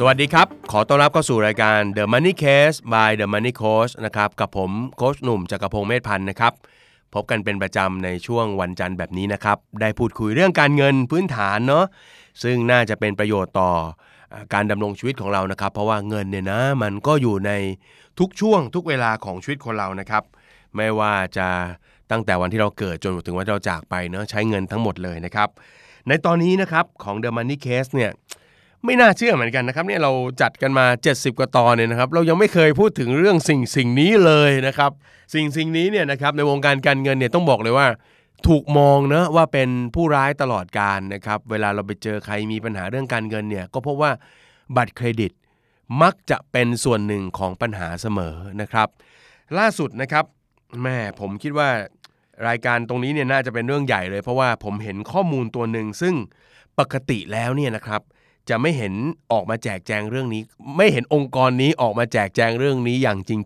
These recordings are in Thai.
สวัสดีครับ ขอต้อนรับเข้าสู่รายการ The Money Case by The Money Coach นะครับกับผมโคชหนุ่มจักรพงศ์เมธพันธ์นะครับพบกันเป็นประจำในช่วงวันจันทร์แบบนี้นะครับ ได้พูดคุยเรื่องการเงินพื้นฐานเนาะซึ่งน่าจะเป็นประโยชน์ต่อการดำรงชีวิตของเรานะครับ เพราะว่าเงินเนี่ยนะมันก็อยู่ในทุกช่วงทุกเวลาของชีวิตคนเรานะครับ ไม่ว่าจะตั้งแต่วันที่เราเกิดจนถึงวันที่เราจากไปเนาะใช้เงินทั้งหมดเลยนะครับ ในตอนนี้นะครับของ The Money Case เนี่ย ไม่น่าเชื่อเหมือนกันนะครับเนี่ยเราจัดกันมา 70 กว่าตอนเนี่ยนะครับเรายังไม่เคยพูดถึงเรื่องสิ่งสิ่งนี้เลยนะครับสิ่งสิ่งนี้เนี่ยนะครับในวงการการเงินเนี่ยต้องบอกเลยว่า ถูกมองนะว่าเป็นผู้ร้ายตลอดการนะครับเวลาเราไปเจอใครมีปัญหาเรื่องการเงินเนี่ยก็พบว่าบัตรเครดิต มักจะเป็นส่วนหนึ่งของปัญหาเสมอนะครับ ล่าสุดนะครับแม่ผมคิดว่ารายการตรงนี้เนี่ยน่าจะเป็นเรื่องใหญ่เลย เพราะว่าผมเห็นข้อมูลตัวหนึ่งซึ่งปกติแล้วเนี่ยนะครับ จะไม่เห็นออกมาแจกแจงเรื่องนี้ ไม่เห็นองค์กรนี้ออกมาแจกแจงเรื่องนี้อย่างจริง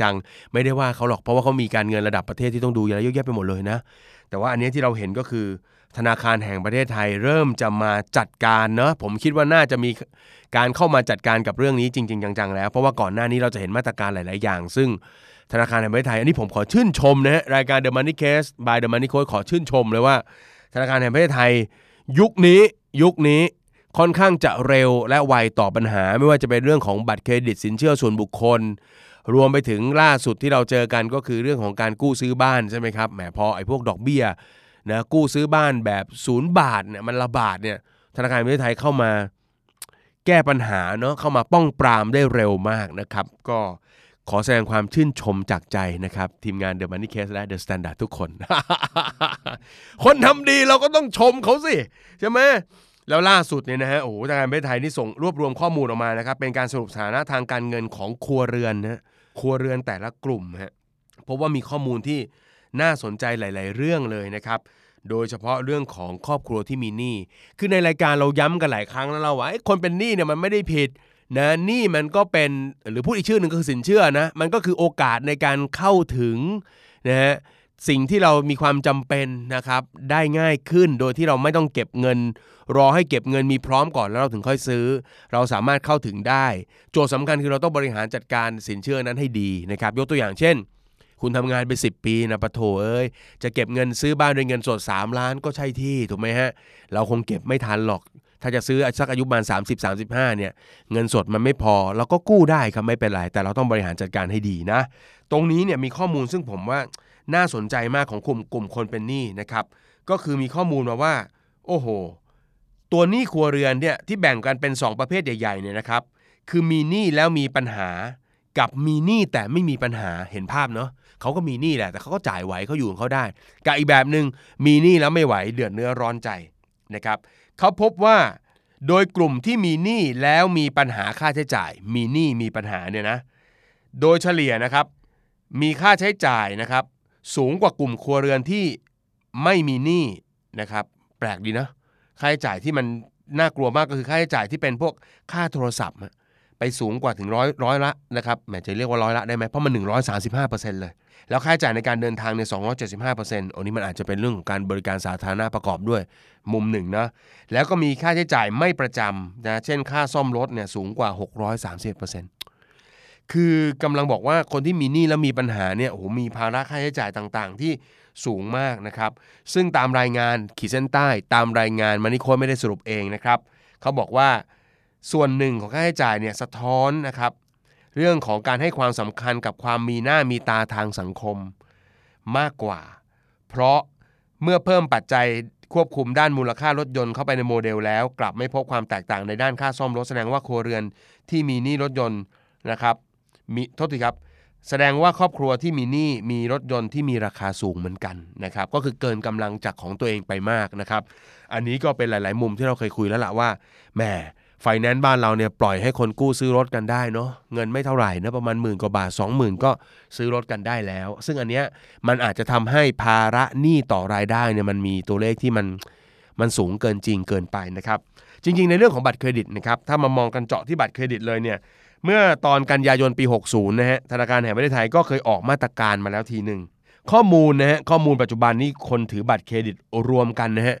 จังๆ ไม่ได้ว่าเขาหรอกเพราะว่าเขามีการเงินระดับประเทศที่ต้องดูเยอะแยะไปหมดเลยนะ แต่ว่าอันนี้ที่เราเห็นก็คือ ธนาคารแห่งประเทศไทยเริ่มจะมาจัดการเนาะผมคิดว่าน่าจะมีการเข้ามาจัดการกับเรื่องนี้จริง ๆ จังๆ แล้ว เพราะว่าก่อนหน้านี้เราจะเห็นมาตรการหลาย ๆ อย่าง ซึ่งธนาคารแห่งประเทศไทย อันนี้ผมขอชื่นชมนะฮะรายการ The Money Case by The Money Coach ขอชื่นชมเลยว่า ธนาคารแห่งประเทศไทย ยุคนี้ยุคนี้ ค่อนข้างจะเร็วและไวต่อปัญหา ไม่ว่าจะเป็นเรื่องของบัตรเครดิตสินเชื่อส่วนบุคคล รวมไปถึงล่าสุดที่เราเจอกันก็คือเรื่องของการกู้ซื้อบ้านใช่ไหมครับแหมพอไอ้พวกดอกเบี้ยนะกู้ซื้อบ้านแบบศูนย์บาทเนี่ยมันระบาดเนี่ยธนาคารแห่งประเทศไทยเข้ามาแก้ปัญหาเนาะเข้ามาป้องปรามได้เร็วมากนะครับ ก็ขอแสดงความชื่นชมจากใจนะครับ ทีมงาน The Money Case และ The Standard ทุกคน คนทำดีเราก็ต้องชมเขาสิ ใช่ไหม แล้วล่าสุดเนี่ยนะฮะโอ้โหธนาคารประเทศไทยนี่ส่งรวบรวมข้อมูลออกมานะครับเป็นการสรุปสถานะทางการเงินของครัวเรือนนะครัวเรือนแต่ละกลุ่มฮะพบว่ามีข้อมูลที่น่าสนใจหลาย ๆ เรื่องเลยนะครับ โดยเฉพาะเรื่องของครอบครัวที่มีหนี้คือในรายการเราย้ำกันหลายครั้งแล้วเราว่าคนเป็นหนี้เนี่ยมันไม่ได้ผิดนะหนี้มันก็เป็นหรือพูดอีกชื่อหนึ่งก็คือสินเชื่อนะมันก็คือโอกาสในการเข้าถึงนะฮะ สิ่งที่เรามีความจำเป็นนะครับ ได้ง่ายขึ้นโดยที่เราไม่ต้องเก็บเงิน รอให้เก็บเงินมีพร้อมก่อนแล้วเราถึงค่อยซื้อ เราสามารถเข้าถึงได้ โจทย์สำคัญคือเราต้องบริหารจัดการสินเชื่อนั้นให้ดีนะครับ ยกตัวอย่างเช่น คุณทำงานไป 10 ปีนะปะโถเอ้ยจะเก็บเงินซื้อบ้านด้วยเงินสด 3 ล้านก็ใช่ที่ถูกไหมฮะเราคงเก็บไม่ทันหรอกถ้าจะซื้อสักอายุประมาณ30 35 เนี่ย เงินสดมันไม่พอ เราก็กู้ได้ครับไม่เป็นไร แต่เราต้องบริหารจัดการให้ดีนะ ตรงนี้เนี่ยมีข้อมูลซึ่งผมว่า น่าสนใจมากของกลุ่มกลุ่มคนเป็นหนี้นะครับก็คือมีข้อมูลมาว่า โอ้โห ตัวหนี้ครัวเรือนเนี่ยที่แบ่งกันเป็น 2 ประเภทใหญ่ๆเนี่ยนะครับ คือมีหนี้แล้วมีปัญหา กับมีหนี้แต่ไม่มีปัญหาเห็นภาพเนาะเขาก็มีหนี้แหละแต่เขาก็จ่ายไหวเขาอยู่ของเขาได้กับอีกแบบหนึ่งมีหนี้แล้วไม่ไหวเดือดเนื้อร้อนใจนะครับเขาพบว่าโดยกลุ่มที่มีหนี้แล้วมีปัญหาค่าใช้จ่าย มีหนี้มีปัญหาเนี่ยนะ โดยเฉลี่ยนะครับ มีค่าใช้จ่ายนะครับ สูงกว่ากลุ่มครัวเรือนที่ไม่มีหนี้นะครับ แปลกดีนะค่าใช้จ่ายที่มันน่ากลัวมากก็คือค่าใช้จ่ายที่เป็นพวกค่าโทรศัพท์ ไปสูงกว่าถึงร้อยร้อยละนะครับแหมจะเรียกว่าร้อยละได้ไหมเพราะมัน 135%เลย แล้วค่าใช้จ่ายในการเดินทางเนี่ย275%โอ้นี่มันอาจจะเป็นเรื่องของการบริการสาธารณะประกอบด้วย มุมหนึ่งนะแล้วก็มีค่าใช้จ่ายไม่ประจำนะเช่นค่าซ่อมรถเนี่ยสูงกว่า 630% คือกำลังบอกว่าคนที่มีหนี้แล้วมีปัญหาเนี่ยโอ้โหมีภาระค่าใช้จ่ายต่างๆ ที่สูงมากนะครับ ซึ่งตามรายงานขีดเส้นใต้ ตามรายงานมันนี่โค้ดไม่ได้สรุปเองนะครับเขาบอกว่าส่วนหนึ่งของค่าใช้จ่ายเนี่ยสะท้อนนะครับ เรื่องของการให้ความสำคัญกับความมีหน้ามีตาทางสังคมมากกว่า เพราะเมื่อเพิ่มปัจจัยควบคุมด้านมูลค่ารถยนต์เข้าไปในโมเดลแล้ว กลับไม่พบความแตกต่างในด้านค่าซ่อมรถแสดงว่าครัวเรือนที่มีหนี้รถยนต์นะครับ มีโทษทีครับ แสดงว่าครอบครัวที่มีหนี้มีรถยนต์ที่มีราคาสูงเหมือนกันนะครับก็คือเกินกำลังจากของตัวเองไปมากนะครับ อันนี้ก็เป็นหลาย ๆ มุมที่เราเคยคุยแล้วล่ะว่าแหมไฟแนนซ์บ้านเราเนี่ยปล่อยให้คนกู้ซื้อรถกันได้เนาะเงินไม่เท่าไหร่นะประมาณหมื่นกว่าบาท 20,000 ก็ซื้อรถกันได้แล้ว ซึ่งอันเนี้ยมันอาจจะทำให้ภาระหนี้ต่อรายได้เนี่ยมันมีตัวเลขที่มันมันสูงเกินจริงเกินไปนะครับจริง ๆ ในเรื่องของบัตรเครดิตนะครับถ้ามามองกันเจาะที่บัตรเครดิตเลยเนี่ย เมื่อตอนกันยายนปี 60 นะฮะ ธนาคารแห่งประเทศไทยก็เคยออกมาตรการมาแล้วทีหนึ่ง ข้อมูลนะฮะ ข้อมูลปัจจุบันนี้คนถือบัตรเครดิตรวมกันนะฮะ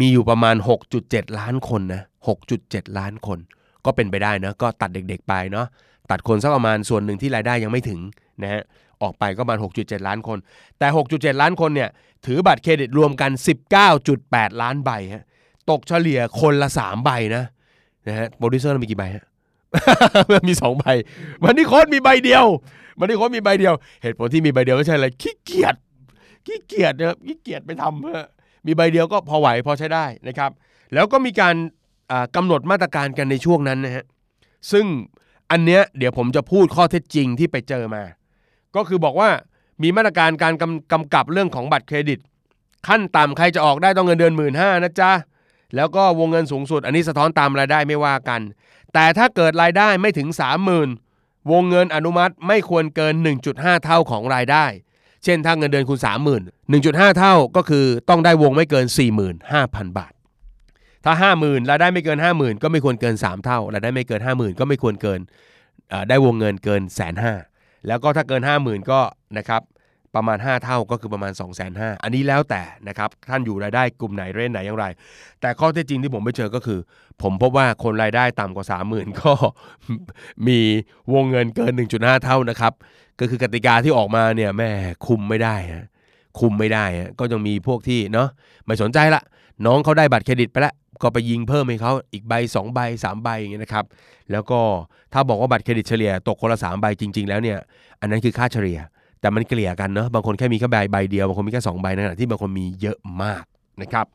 มีอยู่ประมาณ 6.7 ล้านคนนะ 6.7 ล้านคน ก็เป็นไปได้นะ ก็ตัดเด็กๆไปเนาะ ตัดคนสักประมาณส่วนหนึ่งที่รายได้ยังไม่ถึงนะฮะ ออกไปก็ประมาณ 6.7 ล้านคน แต่ 6.7 ล้านคนเนี่ย ถือบัตรเครดิตรวมกัน 19.8 ล้านใบฮะ ตกเฉลี่ยคนละ 3 ใบนะ นะฮะ โปรดิวเซอร์มีกี่ใบฮะ มี2ใบ มันนี่โค้ชมีใบเดียว มันนี่โค้ชมีใบเดียว เหตุผลที่มีใบเดียวก็ใช่อะไรขี้เกียจขี้เกียจนะครับขี้เกียจไปทำเพื่อมีใบเดียวก็พอไหวพอใช้ได้นะครับ แล้วก็มีการอ่ากำหนดมาตรการกันในช่วงนั้นนะฮะซึ่งอันเนี้ยเดี๋ยวผมจะพูดข้อเท็จจริงที่ไปเจอมา ก็คือบอกว่ามีมาตรการการกำกำกับเรื่องของบัตรเครดิต ขั้นต่ำใครจะออกได้ต้องเงินเดือนหมื่นห้านะจ๊ะแล้วก็วงเงินสูงสุด อันนี้สะท้อนตามรายได้ไม่ว่ากัน แต่ถ้าเกิดรายได้ไม่ถึง 30,000 วงเงินอนุมัติไม่ควรเกิน 1.5 เท่าของรายได้ เช่นถ้าเงินเดือนคุณ 30,000 1.5 เท่าก็คือต้องได้วงไม่เกิน 45,000 บาท ถ้า 50,000รายได้ไม่เกิน 50,000 ก็ไม่ควรเกิน 3 เท่ารายได้ไม่เกิน 50,000 ก็ไม่ควรเกินได้วงเงินเกินแสนห้าแล้วก็ถ้าเกิน 50,000 ก็นะครับ ประมาณ 5 เท่าก็คือประมาณ 2 5 0 0 0อันนี้แล้วแต่นะครับท่านอยู่รายได้กลุ่มไหนเรนไหนอย่างไร แต่ข้อเท็จจริงที่ผมไปเจอก็คือ ผมพบว่าคนรายได้ต่ำกว่า 30,000 ก็มีวงเงินเกิน 1.5 เท่านะครับ ก็คือกติกาที่ออกมาเนี่ยแม่คุมไม่ได้ฮะคุมไม่ได้ฮะก็ยังมีพวกที่เนาะไม่สนใจละน้องเขาได้บัตรเครดิตไปแล้วก็ไปยิงเพิ่มให้เขาอีกใบ 2 ใบ 3 ใบอย่างเงี้ยนะครับ แล้วก็ถ้าบอกว่าบัตรเครดิตเฉลี่ยตกคนละ3ใบจริง ๆ แล้วเนี่ย อันนั้นคือค่าเฉลี่ย แต่มันเกลี่ยกันเนาะบางคนแค่มีแค่ใบใบเดียวบางคนมีแค่2ใบในขณะที่บางคนมีเยอะมากนะครับ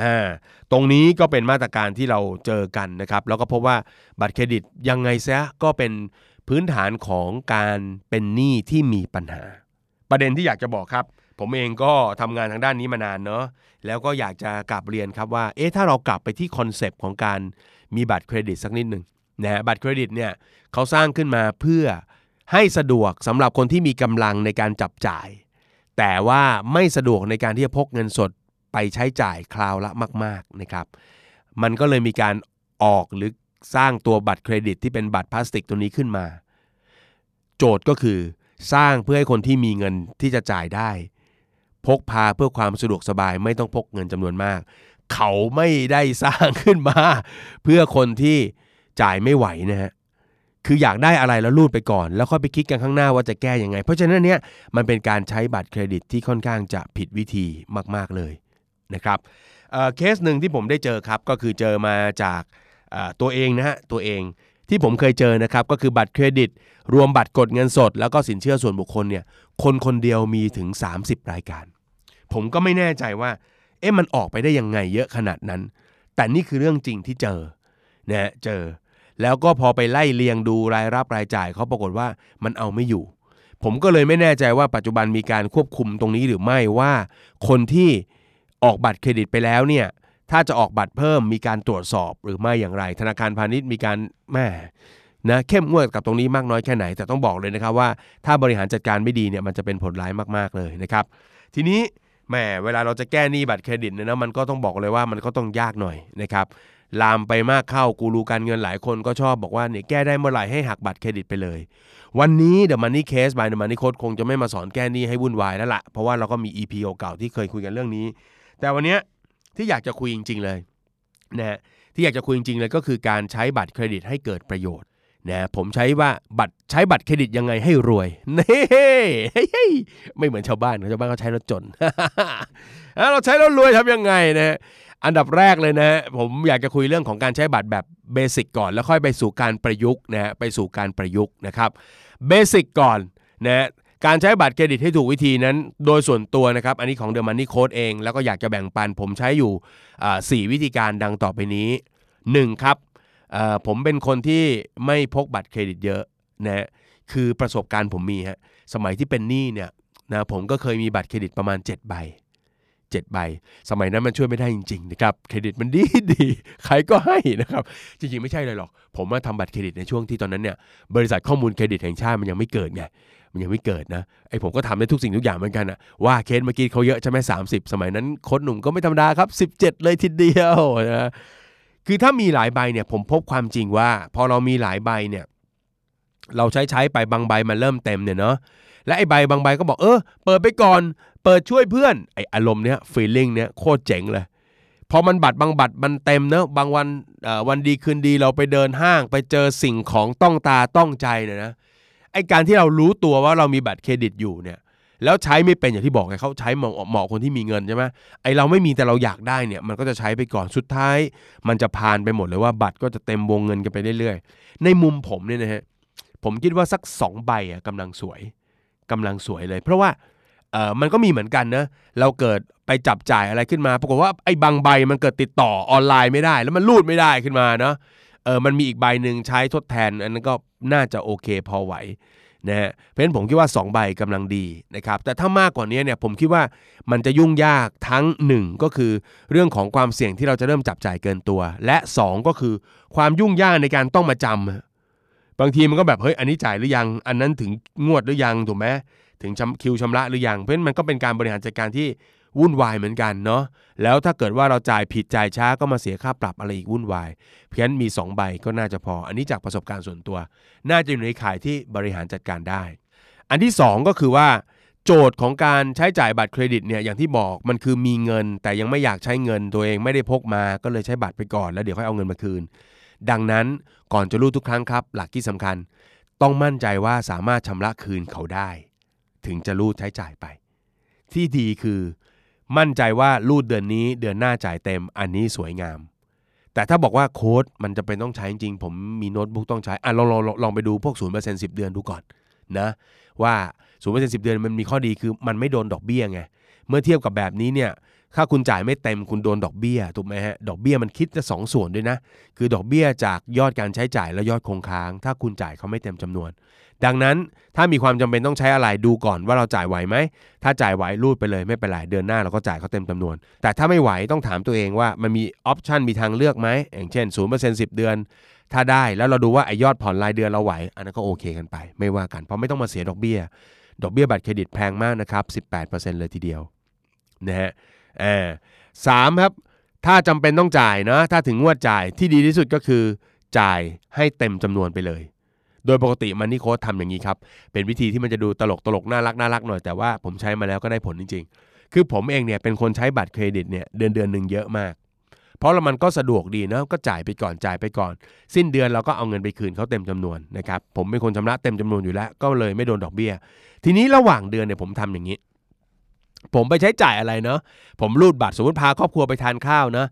อ่าตรงนี้ก็เป็นมาตรการที่เราเจอกันนะครับแล้วก็พบว่าบัตรเครดิตยังไงซะก็เป็นพื้นฐานของการเป็นหนี้ที่มีปัญหา ประเด็นที่อยากจะบอกครับ ผมเองก็ทำงานทางด้านนี้มานานเนาะแล้วก็อยากจะกราบเรียนครับว่าเอ๊ะถ้าเรากลับไปที่คอนเซปต์ของการมีบัตรเครดิตสักนิดหนึ่งนะบัตรเครดิตเนี่ยเขาสร้างขึ้นมาเพื่อ ให้สะดวกสำหรับคนที่มีกำลังในการจับจ่าย แต่ว่าไม่สะดวกในการที่จะพกเงินสดไปใช้จ่ายคราวละมาก ๆนะครับ มันก็เลยมีการออกหรือสร้างตัวบัตรเครดิตที่เป็นบัตรพลาสติกตัวนี้ขึ้นมา โจทย์ก็คือ สร้างเพื่อให้คนที่มีเงินที่จะจ่ายได้ พกพาเพื่อความสะดวกสบายไม่ต้องพกเงินจำนวนมาก เขาไม่ได้สร้างขึ้นมา เพื่อคนที่จ่ายไม่ไหวนะฮะ คืออยากได้อะไรแล้วรูดไปก่อน แล้วค่อยไปคิดกันข้างหน้าว่าจะแก้ยังไง เพราะฉะนั้นเนี่ยมันเป็นการใช้บัตรเครดิตที่ค่อนข้างจะผิดวิธีมาก ๆเลยนะครับเเคสหนึ่งที่ผมได้เจอครับก็คือเจอมาจากตัวเองนะฮะตัวเองที่ผมเคยเจอนะครับก็คือบัตรเครดิต รวมบัตรกดเงินสด แล้วก็สินเชื่อส่วนบุคคลเนี่ยคนคนเดียวมีถึง 30 รายการ ผมก็ไม่แน่ใจว่าเอ๊ะมันออกไปได้ยังไงเยอะขนาดนั้น แต่นี่คือเรื่องจริงที่เจอนะเจอ แล้วก็พอไปไล่เรียงดูรายรับรายจ่ายเขาปรากฏว่ามันเอาไม่อยู่ ผมก็เลยไม่แน่ใจว่าปัจจุบันมีการควบคุมตรงนี้หรือไม่ว่า คนที่ออกบัตรเครดิตไปแล้วเนี่ยถ้าจะออกบัตรเพิ่มมีการตรวจสอบหรือไม่อย่างไร ธนาคารพาณิชย์มีการแหม่นะเข้มงวดกับตรงนี้มากน้อยแค่ไหน แต่ต้องบอกเลยนะครับว่าถ้าบริหารจัดการไม่ดีเนี่ยมันจะเป็นผลร้ายมากๆเลยนะครับทีนี้แหมเวลาเราจะแก้หนี้บัตรเครดิตเนี่ยนะมันก็ต้องบอกเลยว่ามันก็ต้องยากหน่อยนะครับ ลามไปมากเข้ากูรูการเงินหลายคนก็ชอบบอกว่าเนี่ยแก้ได้เมื่อไหร่ให้หักบัตรเครดิตไปเลย วันนี้ The Money Case by The Money Code คงจะไม่มาสอนแก้หนี้ให้วุ่นวายแล้วละ่ะเพราะว่าเราก็มี EP เก่าๆที่เคยคุยกันเรื่องนี้ แต่วันนี้ที่อยากจะคุยจริง ๆ เลยนะฮะที่อยากจะคุยจริงๆเลยก็คือการใช้บัตรเครดิตให้เกิดประโยชน์นะผมใช้ว่าบัตรใช้บัตรเครดิตยังไงให้รวยเน่เฮ้ยไม่เหมือนชาวบ้านชาวบ้านเขาใช้แล้วจนแล้วเราใช้แล้วรวยทำยังไงนะ อันดับแรกเลยนะฮะผมอยากจะคุยเรื่องของการใช้บัตรแบบbasic ก่อน แล้วค่อยไปสู่การประยุกต์นะฮะไปสู่การประยุกต์นะครับ basic ก่อนนะฮะการใช้บัตรเครดิตให้ถูกวิธีนั้น โดยส่วนตัวนะครับ อันนี้ของ The Money Coach เอง แล้วก็อยากจะแบ่งปันผมใช้อยู่อ่าสี่วิธีการดังต่อไปนี้ 1. ครับผมเป็นคนที่ไม่พกบัตรเครดิตเยอะนะฮะคือประสบการณ์ผมมีฮะสมัยที่เป็นหนี้เนี่ยนะผมก็เคยมีบัตรเครดิตประมาณ 7 ใบ 7 ใบ สมัยนั้นมันช่วยไม่ได้จริงๆนะครับ เครดิตมันดีดี ใครก็ให้นะครับ จริงๆ ไม่ใช่เลยหรอก ผมมาทำบัตรเครดิตในช่วงที่ตอนนั้นเนี่ย บริษัทข้อมูลเครดิตแห่งชาติมันยังไม่เกิดไง มันยังไม่เกิดนะ ไอผมก็ทำได้ทุกสิ่งทุกอย่างเหมือนกันอะว่าเคสเมื่อกี้เขาเยอะใช่ไหมสามสิบสมัยนั้นโค้ดหนุ่มก็ไม่ธรรมดาครับ 17 เลยทีเดียวนะ คือถ้ามีหลายใบเนี่ย ผมพบความจริงว่า พอเรามีหลายใบเนี่ย เราใช้ใช้ไปบางใบมันเริ่มเต็มเนี่ยเนาะและไอ้ใบบางใบก็บอกเออเปิดไปก่อน เปิดช่วยเพื่อนไออารมณ์เนี้ยฟีลลิ่งเนี้ยโคตรเจ๋งเลยพอมันบัตรบางบัตรมันเต็มเนอะบางวันวันดีคืนดีเราไปเดินห้าง ไปเจอสิ่งของต้องตาต้องใจเนี่ยนะไอการที่เรารู้ตัวว่าเรามีบัตรเครดิตอยู่เนี่ยแล้วใช้ไม่เป็นอย่างที่บอกไงเขาใช้เหมาะเหมาะคนที่มีเงินใช่ไหมไอเราไม่มีแต่เราอยากได้เนี่ยมันก็จะใช้ไปก่อนสุดท้าย มันจะพานไปหมดเลยว่าบัตรก็จะเต็มวงเงินกันไปเรื่อยๆ ในมุมผมเนี่ยนะฮะผมคิดว่าสัก 2 ใบอะกำลังสวยกำลังสวยเลย เพราะว่า เออมันก็มีเหมือนกันนะเราเกิดไปจับจ่ายอะไรขึ้นมา ปรากฏว่าไอ้บางใบมันเกิดติดต่อออนไลน์ไม่ได้ แล้วมันรูดไม่ได้ขึ้นมาเนาะเออมันมีอีกใบหนึ่งใช้ทดแทน อันนั้นก็น่าจะโอเคพอไหวนะฮะเพราะฉะนั้นผมคิดว่า 2 ใบกำลังดีนะครับแต่ถ้ามากกว่านี้เนี่ยผมคิดว่ามันจะยุ่งยากทั้ง 1 ก็คือเรื่องของความเสี่ยงที่เราจะเริ่มจับจ่ายเกินตัว และ 2 ก็คือความยุ่งยากในการต้องมาจำบางทีมันก็แบบเฮ้ยอันนี้จ่ายหรือยัง อันนั้นถึงงวดหรือยังถูกไหม ถึงคิวชำระหรือยังเพราะฉะนั้นมันก็เป็นการบริหารจัดการที่วุ่นวายเหมือนกันเนาะแล้วถ้าเกิดว่าเราจ่ายผิดจ่ายช้าก็มาเสียค่าปรับอะไรอีกวุ่นวาย เพียงมี 2 ใบก็น่าจะพอ อันนี้จากประสบการณ์ส่วนตัว น่าจะอยู่ในข่ายที่บริหารจัดการได้ อันที่ 2 ก็คือว่า โจทย์ของการใช้จ่ายบัตรเครดิตเนี่ยอย่างที่บอกมันคือมีเงิน แต่ยังไม่อยากใช้เงินตัวเองไม่ได้พกมาก็เลยใช้บัตรไปก่อนแล้วเดี๋ยวค่อยเอาเงินมาคืน ดังนั้นก่อนจะรูดทุกครั้งครับ หลักที่สำคัญ ต้องมั่นใจว่าสามารถชำระคืนเขาได้ ถึงจะรูดใช้จ่ายไป ที่ดีคือ มั่นใจว่ารูดเดือนนี้เดือนหน้าจ่ายเต็มอันนี้สวยงาม แต่ถ้าบอกว่าโค้ชมันจำเป็นต้องใช้จริงผมมีโน้ตบุ๊กต้องใช้อะลองลองลองไปดูพวกศูนย์เปอร์เซ็นต์สิบเดือนดูก่อนนะว่าศูนย์เปอร์เซ็นต์สิบเดือนมันมีข้อดีคือมันไม่โดนดอกเบี้ยไงเมื่อเทียบกับแบบนี้เนี่ย ถ้าคุณจ่ายไม่เต็มคุณโดนดอกเบี้ยถูกไหมฮะดอกเบี้ยมันคิดจะสองส่วนด้วยนะ คือดอกเบี้ยจากยอดการใช้จ่ายและยอดคงค้าง ถ้าคุณจ่ายเขาไม่เต็มจำนวน ดังนั้นถ้ามีความจำเป็นต้องใช้อะไรดูก่อนว่าเราจ่ายไหวไหมถ้าจ่ายไหวรูดไปเลยไม่เป็นไรเดือนหน้าเราก็จ่ายเขาเต็มจำนวน แต่ถ้าไม่ไหวต้องถามตัวเองว่ามันมีออปชันมีทางเลือกไหมอย่างเช่น0% 10 เดือน ถ้าได้แล้วเราดูว่าไอยอดผ่อนรายเดือนเราไหว อันนั้นก็โอเคกันไป ไม่ว่ากันเพราะไม่ต้องมาเสียดอกเบี้ย ดอกเบี้ยบัตรเครดิตแพงมากนะครับ18%เลยทีเดียวนะฮะ ออสามครับ ถ้าจำเป็นต้องจ่ายนะถ้าถึงงวดจ่ายที่ดีที่สุดก็คือ จ่ายให้เต็มจำนวนไปเลย โดยปกติมันนี่โค้ดทำอย่างนี้ครับ เป็นวิธีที่มันจะดูตลกตลกน่ารักน่ารักหน่อยแต่ว่าผมใช้มาแล้วก็ได้ผลจริง ๆ คือผมเองเนี่ยเป็นคนใช้บัตรเครดิตเนี่ยเดือนเดือนหนึ่งเยอะมาก เพราะมันก็สะดวกดีนะก็จ่ายไปก่อนจ่ายไปก่อน สิ้นเดือนเราก็เอาเงินไปคืนเขาเต็มจำนวนนะครับผมเป็นคนชำระเต็มจำนวนอยู่แล้ว ก็เลยไม่โดนดอกเบี้ย ทีนี้ระหว่างเดือนเนี่ยผมทำอย่างนี้ ผมไปใช้จ่ายอะไรเนาะผมรูดบัตรสมมติพาครอบครัวไปทานข้าวนะ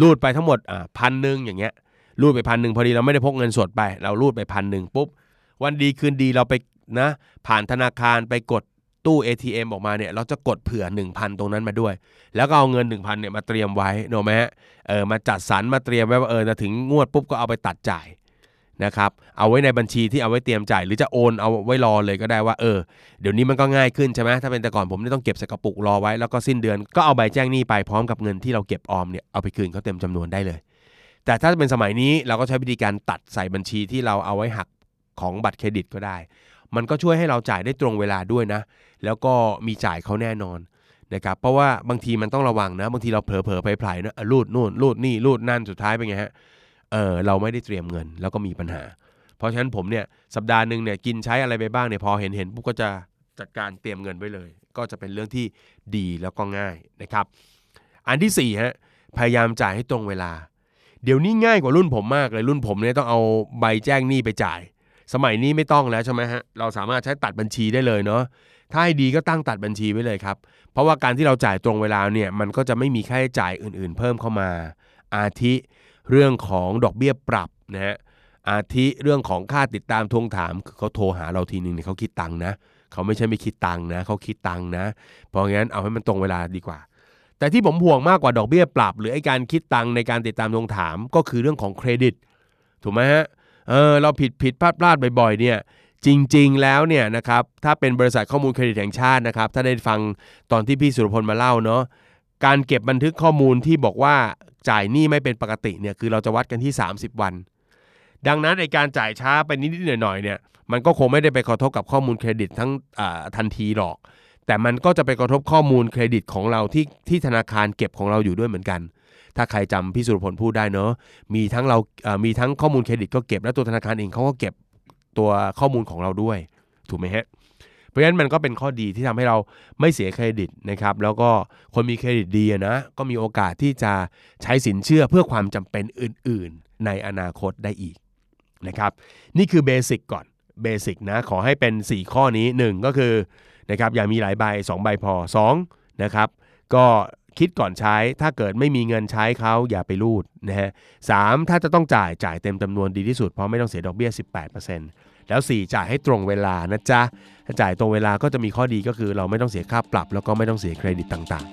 รูดไปทั้งหมดอ่าพันหนึ่งอย่างเงี้ยรูดไปพันหนึ่งพอดีเราไม่ได้พกเงินสดไป เรารูดไปพันหนึ่งปุ๊บวันดีคืนดีเราไปนะผ่านธนาคารไปกดตู้ ATM ออกมาเนี่ยเราจะกดเผื่อ 1,000 ตรงนั้นมาด้วย แล้วก็เอาเงิน 1,000เนี่ยมาเตรียมไว้โนไหมฮะเออมาจัดสรรมาเตรียมไว้ว่าเออถึงงวดปุ๊บก็เอาไปตัดจ่าย นะครับเอาไว้ในบัญชีที่เอาไว้เตรียมจ่ายหรือจะโอนเอาไว้รอเลยก็ได้ว่าเออเดี๋ยวนี้มันก็ง่ายขึ้นใช่ไหมถ้าเป็นแต่ก่อนผมนี่ต้องเก็บใส่กระปุกรอไว้แล้วก็สิ้นเดือนก็เอาใบแจ้งหนี้ไปพร้อมกับเงินที่เราเก็บออมเนี่ยเอาไปคืนเขาเต็มจำนวนได้เลย แต่ถ้าเป็นสมัยนี้เราก็ใช้วิธีการตัดใส่บัญชีที่เราเอาไว้หักของบัตรเครดิตก็ได้ มันก็ช่วยให้เราจ่ายได้ตรงเวลาด้วยนะ แล้วก็มีจ่ายเขาแน่นอนนะครับเพราะว่าบางทีมันต้องระวังนะ บางทีเราเผลอเผลอไปไผลนะรูดนู่นรูดนี่รูดนั่นสุดท้ายเป็นไงฮะ เออเราไม่ได้เตรียมเงินแล้วก็มีปัญหา เพราะฉะนั้นผมเนี่ยสัปดาห์หนึ่งเนี่ยกินใช้อะไรไปบ้างเนี่ยพอเห็นเห็นปุ๊บก็จะจัดการเตรียมเงินไว้เลย ก็จะเป็นเรื่องที่ดีแล้วก็ง่ายนะครับ อันที่4ฮะพยายามจ่ายให้ตรงเวลา เดี๋ยวนี้ง่ายกว่ารุ่นผมมากเลยรุ่นผมเนี่ยต้องเอาใบแจ้งหนี้ไปจ่าย สมัยนี้ไม่ต้องแล้วใช่ไหมฮะเราสามารถใช้ตัดบัญชีได้เลยเนาะถ้าให้ดีก็ตั้งตัดบัญชีไว้เลยครับ เพราะว่าการที่เราจ่ายตรงเวลาเนี่ยมันก็จะไม่มีค่าใช้จ่ายอื่น ๆ เพิ่มเข้ามา อาทิ เรื่องของดอกเบี้ยปรับนะฮะอาทิเรื่องของค่าติดตามทวงถามคือเขาโทรหาเราทีหนึ่งเนี่ยเขาคิดตังค์นะเขาไม่ใช่ไม่คิดตังค์นะเขาคิดตังค์นะ เพราะงั้นเอาให้มันตรงเวลาดีกว่า แต่ที่ผมห่วงมากกว่าดอกเบี้ยปรับ หรือไอการคิดตังค์ในการติดตามทวงถามก็คือเรื่องของเครดิตถูกไหมฮะเออเราผิดผิดพลาดพลาดบ่อยๆเนี่ยจริงๆ แล้วเนี่ยนะครับถ้าเป็นบริษัทข้อมูลเครดิตแห่งชาตินะครับถ้าได้ฟังตอนที่พี่สุรพลมาเล่าเนาะการเก็บบันทึกข้อมูลที่บอกว่า จ่ายหนี้ไม่เป็นปกติเนี่ยคือเราจะวัดกันที่ 30 วัน ดังนั้นในการจ่ายช้าไปนิดๆหน่อยๆเนี่ยมันก็คงไม่ได้ไปกระทบกับข้อมูลเครดิตทั้งทันทีหรอก แต่มันก็จะไปกระทบข้อมูลเครดิตของเราที่ที่ธนาคารเก็บของเราอยู่ด้วยเหมือนกัน ถ้าใครจำพี่สุรพลพูดได้เนอะมีทั้งเรามีทั้งข้อมูลเครดิตก็เก็บและตัวธนาคารเองเขาก็เก็บตัวข้อมูลของเราด้วย ถูกไหมฮะ เพราะฉะนั้นมันก็เป็นข้อดีที่ทำให้เราไม่เสียเครดิตนะครับ แล้วก็คนมีเครดิตดีนะก็มีโอกาสที่จะใช้สินเชื่อเพื่อความจำเป็นอื่น ๆ ในอนาคตได้อีกนะครับ นี่คือ basic ก่อน basic นะขอให้เป็น 4 ข้อนี้ 1 ก็คือนะครับอย่ามีหลายใบ 2 ใบพอ2นะครับก็คิดก่อนใช้ถ้าเกิดไม่มีเงินใช้เขาอย่าไปรูดนะฮะสถ้าจะต้องจ่ายจ่ายเต็มจำนวนดีที่สุดเพราะไม่ต้องเสียดอกเบี้ย 18% แล้ว 4 จ่ายให้ตรงเวลานะจ๊ะถ้าจ่ายตรงเวลาก็จะมีข้อดีก็คือ เราไม่ต้องเสียค่าปรับ แล้วก็ไม่ต้องเสียเครดิตต่างๆ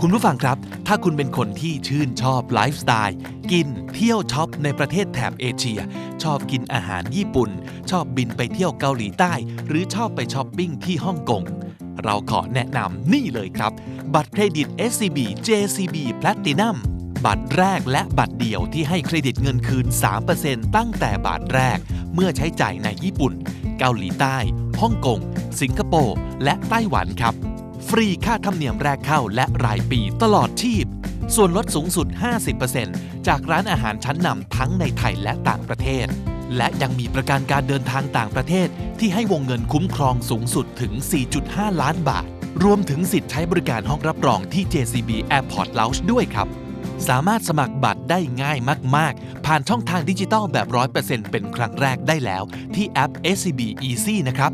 คุณผู้ฟังครับ ถ้าคุณเป็นคนที่ชื่นชอบไลฟ์สไตล์ กิน เที่ยวช็อปในประเทศแถบเอเชีย ชอบกินอาหารญี่ปุ่น ชอบบินไปเที่ยวเกาหลีใต้ หรือชอบไปช้อปปิ้งที่ฮ่องกง เราขอแนะนำนี่เลยครับ บัตรเครดิต SCB JCB Platinum บัตรแรกและบัตรเดียวที่ให้เครดิตเงินคืน 3%ตั้งแต่บาทแรก เมื่อใช้จ่ายในญี่ปุ่น เกาหลีใต้ ฮ่องกง สิงคโปร์ และไต้หวันครับ ฟรีค่าธรรมเนียมแรกเข้าและรายปีตลอดชีพ ส่วนลดสูงสุด 50%จากร้านอาหารชั้นนำทั้งในไทยและต่างประเทศ และยังมีประกันการเดินทางต่างประเทศ ที่ให้วงเงินคุ้มครองสูงสุดถึง 4.5 ล้านบาท รวมถึงสิทธิ์ใช้บริการห้องรับรองที่ JCB Airport Lounge ด้วยครับ สามารถสมัครบัตรได้ง่ายมาก ๆ ผ่านช่องทางดิจิตอลแบบ 100%เป็นครั้งแรกได้แล้ว ที่แอป SCB Easy นะครับ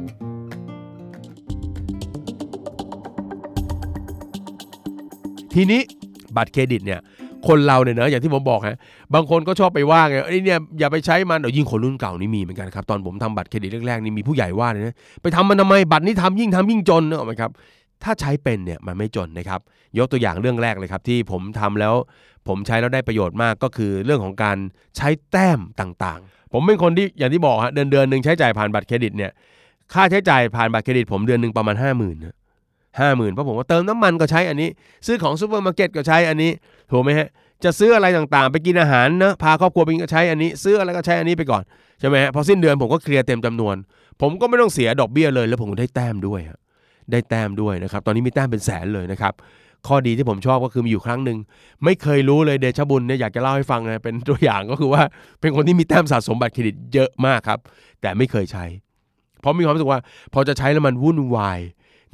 ทีนี้บัตรเครดิตเนี่ยคนเราเนี่ยเนะอย่างที่ผมบอกฮะบางคนก็ชอบไปว่าไงไอ้เนี่ยอย่าไปใช้มันเดี๋ยวยิ่งคนรุ่นเก่านี่มีเหมือนกันครับตอนผมทำบัตรเครดิตแรกๆนี่มีผู้ใหญ่ว่าเลยนะไปทำมันทำไมบัตรนี้ทำยิ่งทำยิ่งจนเนอะไหมครับถ้าใช้เป็นเนี่ยมันไม่จนนะครับยกตัวอย่างเรื่องแรกเลยครับที่ผมทำแล้ว ผมใช้แล้วได้ประโยชน์มากก็คือเรื่องของการใช้แต้มต่างๆ ผมเป็นคนที่อย่างที่บอกฮะเดือนเดือนหนึ่งใช้จ่ายผ่านบัตรเครดิตเนี่ยค่าใช้จ่ายผ่านบัตรเครดิต ผมเดือนหนึ่งประมาณ 5 0,000นะห้าหมื่นเพราะผมว่าเติมน้ำมันก็ใช้อันนี้ ซื้อของซูเปอร์มาร์เก็ตก็ใช้อันนี้ถูกไหมฮะจะซื้ออะไรต่างๆ ไปกินอาหารนะพาครอบครัวไปก็ใช้อันนี้ ซื้ออะไรก็ใช้อันนี้ไปก่อนใช่ไหมฮะพอสิ้นเดือนผมก็ clear เต็มจำนวน ผมก็ไม่ต้องเสียดอกเบี้ยเลย แล้วผมก็ได้แต้มด้วยได้แต้มด้วยนะครับตอนนี้มีแต้มเป็นแสนเลยนะครับ ข้อดีที่ผมชอบก็คือมีอยู่ครั้งหนึ่งไม่เคยรู้เลยเดชบุญเนี่ยอยากจะเล่าให้ฟังนะเป็นตัวอย่างก็คือว่าเป็นคนที่มีแต้มสะสมบัตรเครดิตเยอะมากครับ แต่ไม่เคยใช้ เพราะมีความรู้สึกว่า พอจะใช้แล้วมันวุ่นวาย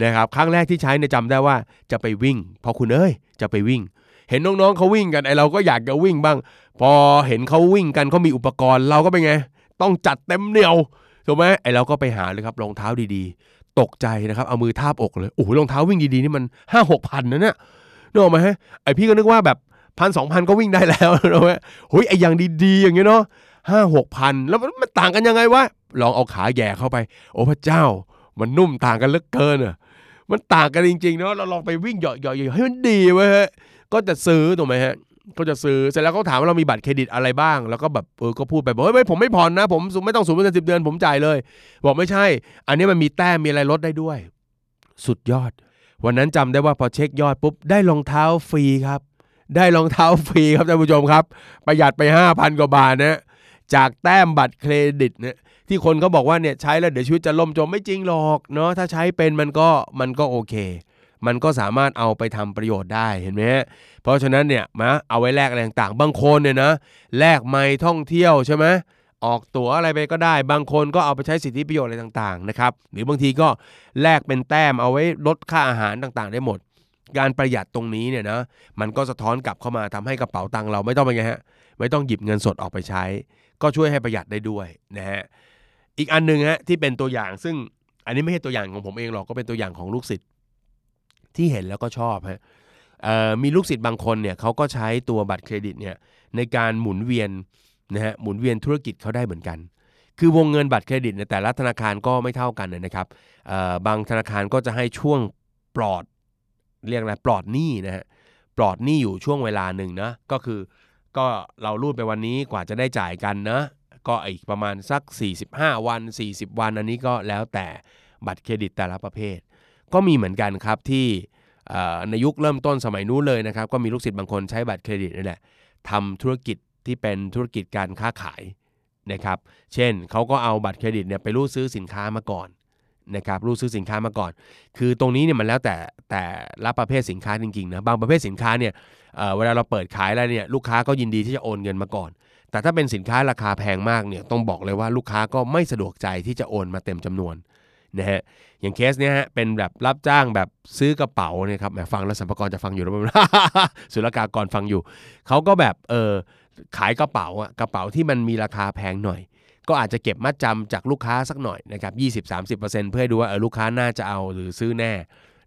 นะครับครั้งแรกที่ใช้เนี่ยจำได้ว่าจะไปวิ่ง พอคุณเอ้ยจะไปวิ่ง เห็นน้องๆเขาวิ่งกันไอเราก็อยากจะวิ่งบ้าง พอเห็นเขาวิ่งกันเขามีอุปกรณ์เราก็เป็นไง ต้องจัดเต็มเหนียวถูกไหมไอเราก็ไปหาเลยครับรองเท้าดี ตกใจนะครับ เอามือทาบอกเลย โอ้โหรองเท้าวิ่งดีๆนี่มันห้าหกพันนะเนี่ยนึกออกไหมฮะ ไอพี่ก็นึกว่าแบบพันสองพันก็วิ่งได้แล้วนะเว้ยโอ้ยไออย่างดีๆ อย่างเงี้ยเนาะห้าหกพันแล้วมันต่างกันยังไงวะ ลองเอาขาแย่เข้าไป โอ้พระเจ้า มันนุ่มต่างกันเหลือเกินอะ มันต่างกันจริงๆเนาะ เราลองไปวิ่งเหยาะๆให้มันดีไว้ฮะก็จะซื้อถูกไหมฮะ ก็จะซื้อเสร็จแล้วเขาถามว่าเรามีบัตรเครดิตอะไรบ้าง แล้วก็แบบเออก็พูดไปบอกเฮ้ยผมไม่ผ่อนนะ ผมไม่ต้องสูงเป็นสิบเดือนผมจ่ายเลย บอกไม่ใช่ อันนี้มันมีแต้มมีอะไรลดได้ด้วย สุดยอด วันนั้นจำได้ว่าพอเช็คยอดปุ๊บได้รองเท้าฟรีครับ ได้รองเท้าฟรีครับท่านผู้ชมครับ ประหยัดไป 5,000 กว่าบาทนะจากแต้มบัตรเครดิตเนี่ยที่คนเขาบอกว่าเนี่ยใช้แล้วเดี๋ยวชีวิตจะล่มจมไม่จริงหรอกเนาะถ้าใช้เป็นมันก็มันก็โอเค มันก็สามารถเอาไปทำประโยชน์ได้เห็นไหมเพราะฉะนั้นเนี่ยมาเอาไว้แลกอะไรต่างๆ บางคนเนี่ยนะแลกไม่ท่องเที่ยวใช่ไหมออกตั๋วอะไรไปก็ได้ บางคนก็เอาไปใช้สิทธิประโยชน์อะไรต่างๆนะครับหรือบางทีก็แลกเป็นแต้มเอาไว้ลดค่าอาหารต่างๆ ได้หมด การประหยัดตรงนี้เนี่ยนะมันก็สะท้อนกลับเข้ามาทำให้กระเป๋าตังค์เราไม่ต้องเป็นไงฮะไม่ต้องหยิบเงินสดออกไปใช้ ก็ช่วยให้ประหยัดได้ด้วยนะฮะอีกอันหนึ่งฮะที่เป็นตัวอย่างซึ่งอันนี้ไม่ใช่ตัวอย่างของผมเองหรอกก็เป็นตัวอย่างของลูกศิษย์ ที่เห็นแล้วก็ชอบฮะมีลูกศิษย์บางคนเนี่ยเขาก็ใช้ตัวบัตรเครดิตเนี่ยในการหมุนเวียนนะฮะหมุนเวียนธุรกิจเขาได้เหมือนกัน คือวงเงินบัตรเครดิตในแต่ละธนาคารก็ไม่เท่ากันนะครับบางธนาคารก็จะให้ช่วงปลอดเรียกอะไรปลอดหนี้นะฮะปลอดหนี้อยู่ช่วงเวลาหนึ่งนะก็คือก็เรารูดไปวันนี้กว่าจะได้จ่ายกันนะก็อีกประมาณสัก 45 วัน 40 วันอันนี้ก็แล้วแต่บัตรเครดิตแต่ละประเภท ก็มีเหมือนกันครับที่ในยุคเริ่มต้นสมัยนู้นเลยนะครับ ก็มีลูกศิษย์บางคนใช้บัตรเครดิตนี่แหละทำธุรกิจที่เป็นธุรกิจการค้าขายนะครับ เช่นเขาก็เอาบัตรเครดิตเนี่ยไปรูดซื้อสินค้ามาก่อนนะครับรูดซื้อสินค้ามาก่อน คือตรงนี้เนี่ยมันแล้วแต่แต่ละประเภทสินค้าจริงๆนะบางประเภทสินค้าเนี่ยเเวลาเราเปิดขายอะไรเนี่ยลูกค้าก็ยินดีที่จะโอนเงินมาก่อน แต่ถ้าเป็นสินค้าราคาแพงมากเนี่ยต้องบอกเลยว่าลูกค้าก็ไม่สะดวกใจที่จะโอนมาเต็มจำนวน นะฮะอย่างเคสเนี้ยฮะเป็นแบบรับจ้างแบบซื้อกระเป๋าเนี่ยครับแหมฟังแล้วสัมภาระจะฟังอยู่แล้วศุลกากรฟังอยู่เขาก็แบบเออขายกระเป๋าอะกระเป๋าที่มันมีราคาแพงหน่อย ก็อาจจะเก็บมัดจำจากลูกค้าสักหน่อยนะครับ20-30%เพื่อให้ดูว่าเออลูกค้าน่าจะเอาหรือซื้อแน่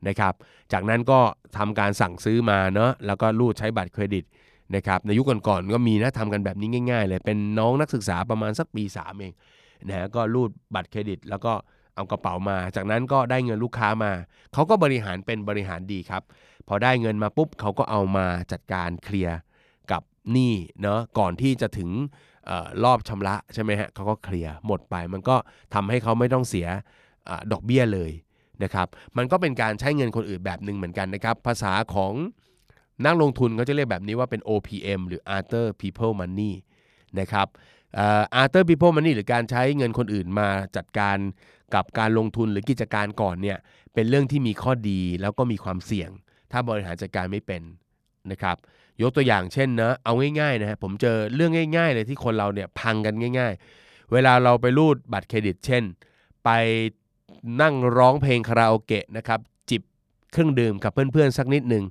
นะครับจากนั้นก็ทำการสั่งซื้อมาเนาะแล้วก็รูดใช้บัตรเครดิตนะครับในยุคก่อนๆก็มีนะทำกันแบบนี้ง่าย ๆ เลยเป็นน้องนักศึกษาประมาณสักปี 3 เองนะฮะก็รูดบัตรเครดิต แล้วก็ เอากระเป๋ามา จากนั้นก็ได้เงินลูกค้ามา เขาก็บริหารเป็นบริหารดีครับ พอได้เงินมาปุ๊บเขาก็เอามาจัดการเคลียร์กับหนี้เนาะก่อนที่จะถึงอรอบชำระใช่ไหมฮะเขาก็เคลียร์หมดไป มันก็ทำให้เขาไม่ต้องเสียอดอกเบี้ยเลยนะครับ มันก็เป็นการใช้เงินคนอื่นแบบหนึ่งเหมือนกันนะครับ ภาษาของนักลงทุนเขาจะเรียกแบบนี้ว่าเป็น OPM หรือ Other People Money นะครับ Other People Money หรือการใช้เงินคนอื่นมาจัดการกับการลงทุนหรือกิจการก่อนเนี่ยเป็นเรื่องที่มีข้อดีแล้วก็มีความเสี่ยง ถ้าบริหารจัดการไม่เป็นนะครับยกตัวอย่างเช่นนะเอาง่ายๆนะฮะผมเจอเรื่องง่าย ๆ เลยที่คนเราเนี่ยพังกันง่าย ๆ เวลาเราไปรูดบัตรเครดิต เช่น ไปนั่งร้องเพลงคาราโอเกะนะครับจิบเครื่องดื่มกับเพื่อนๆสักนิดหนึ่ง